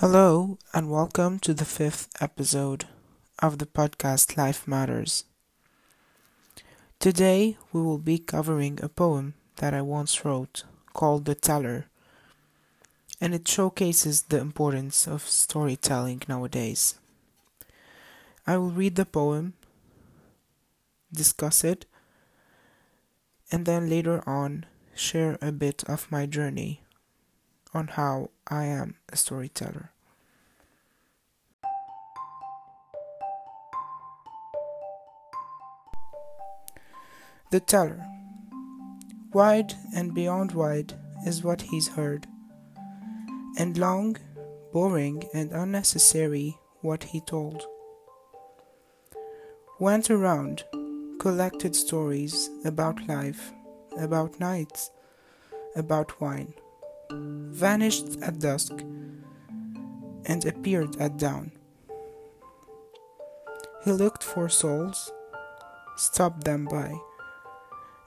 Hello, and welcome to the fifth episode of the podcast Life Matters. Today we will be covering a poem that I once wrote called The Teller, and it showcases the importance of storytelling nowadays. I will read the poem, discuss it, and then later on share a bit of my journey on how I am a storyteller. The teller. Wide and beyond wide is what he's heard, and long, boring, and unnecessary what he told. Went around, collected stories about life, about nights, about wine vanished at dusk, and appeared at dawn. He looked for souls, stopped them by,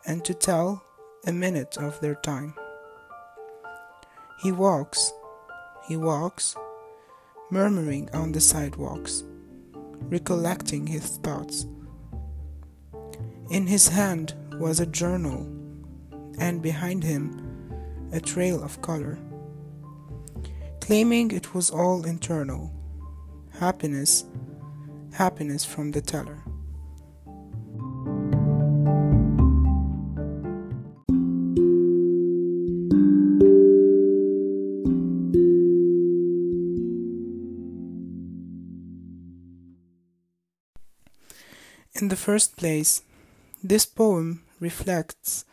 and to tell a minute of their time. He walks, he walks, murmuring on the sidewalks, recollecting his thoughts. In his hand was a journal, and behind him a trail of color, claiming it was all internal happiness, happiness from the teller. The first place, this poem reflects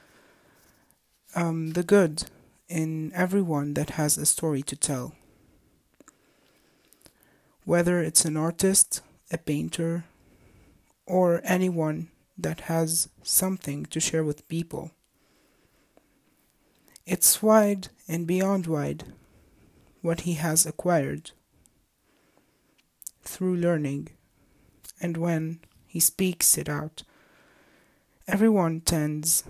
um, the good in everyone that has a story to tell. Whether it's an artist, a painter, or anyone that has something to share with people. It's wide and beyond wide what he has acquired through learning, and when he speaks it out, everyone tends,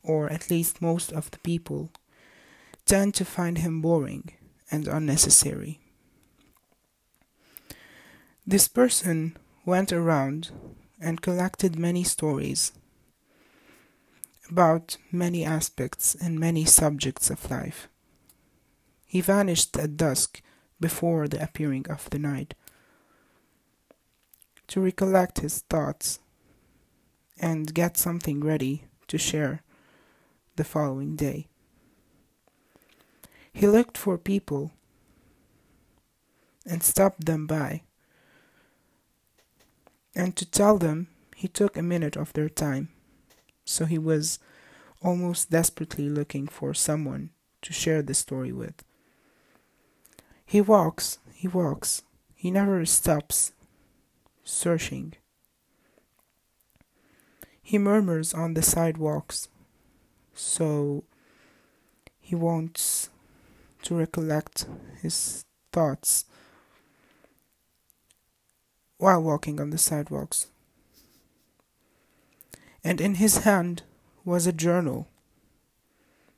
or at least most of the people, tend to find him boring and unnecessary. This person went around and collected many stories about many aspects and many subjects of life. He vanished at dusk before the appearing of the night to recollect his thoughts and get something ready to share the following day. He looked for people and stopped them by. And to tell them, he took a minute of their time. So he was almost desperately looking for someone to share the story with. He walks, he walks, he never stops, searching. He murmurs on the sidewalks, so he wants to recollect his thoughts while walking on the sidewalks. And in his hand was a journal.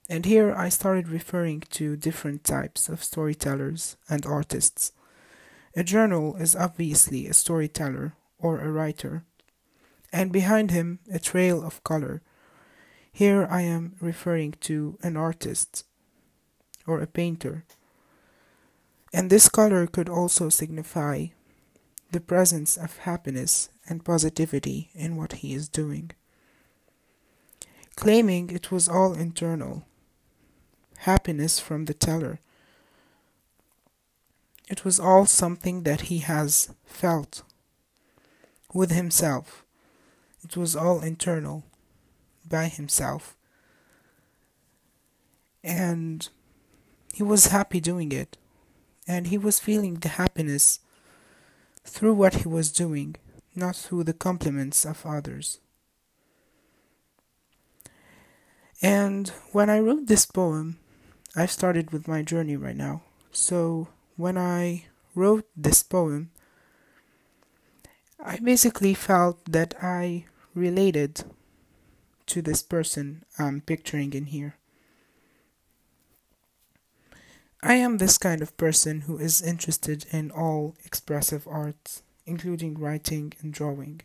And here I started referring to different types of storytellers and artists. A journal is obviously a storyteller or a writer, and behind him a trail of color. Here I am referring to an artist or a painter. And this color could also signify the presence of happiness and positivity in what he is doing. Claiming it was all internal, happiness from the teller. It was all something that he has felt with himself. It was all internal by himself. And he was happy doing it, and he was feeling the happiness through what he was doing, not through the compliments of others. And when I wrote this poem, I started with my journey right now. So when I wrote this poem, I basically felt that I related to this person I'm picturing in here. I am this kind of person who is interested in all expressive arts, including writing and drawing.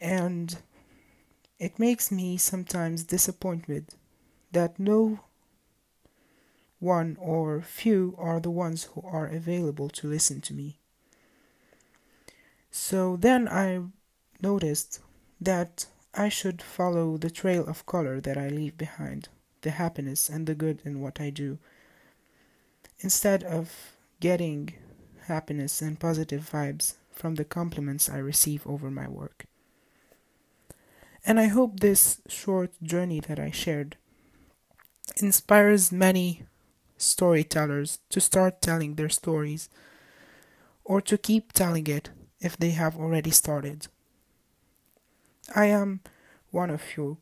And it makes me sometimes disappointed that no one or few are the ones who are available to listen to me. So then I noticed that I should follow the trail of color that I leave behind, the happiness and the good in what I do, instead of getting happiness and positive vibes from the compliments I receive over my work. And I hope this short journey that I shared inspires many storytellers to start telling their stories or to keep telling it if they have already started. I am one of you,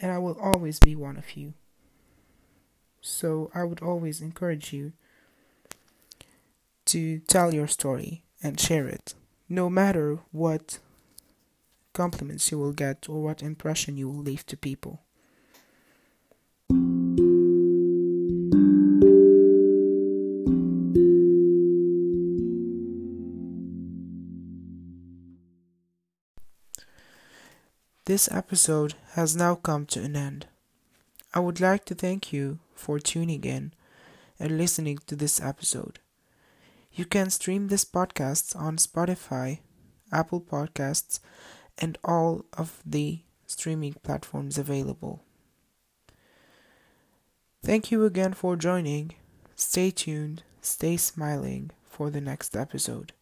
and I will always be one of you. So I would always encourage you to tell your story and share it, no matter what compliments you will get or what impression you will leave to people. This episode has now come to an end. I would like to thank you for tuning in and listening to this episode. You can stream this podcast on Spotify, Apple Podcasts, and all of the streaming platforms available. Thank you again for joining. Stay tuned, stay smiling for the next episode.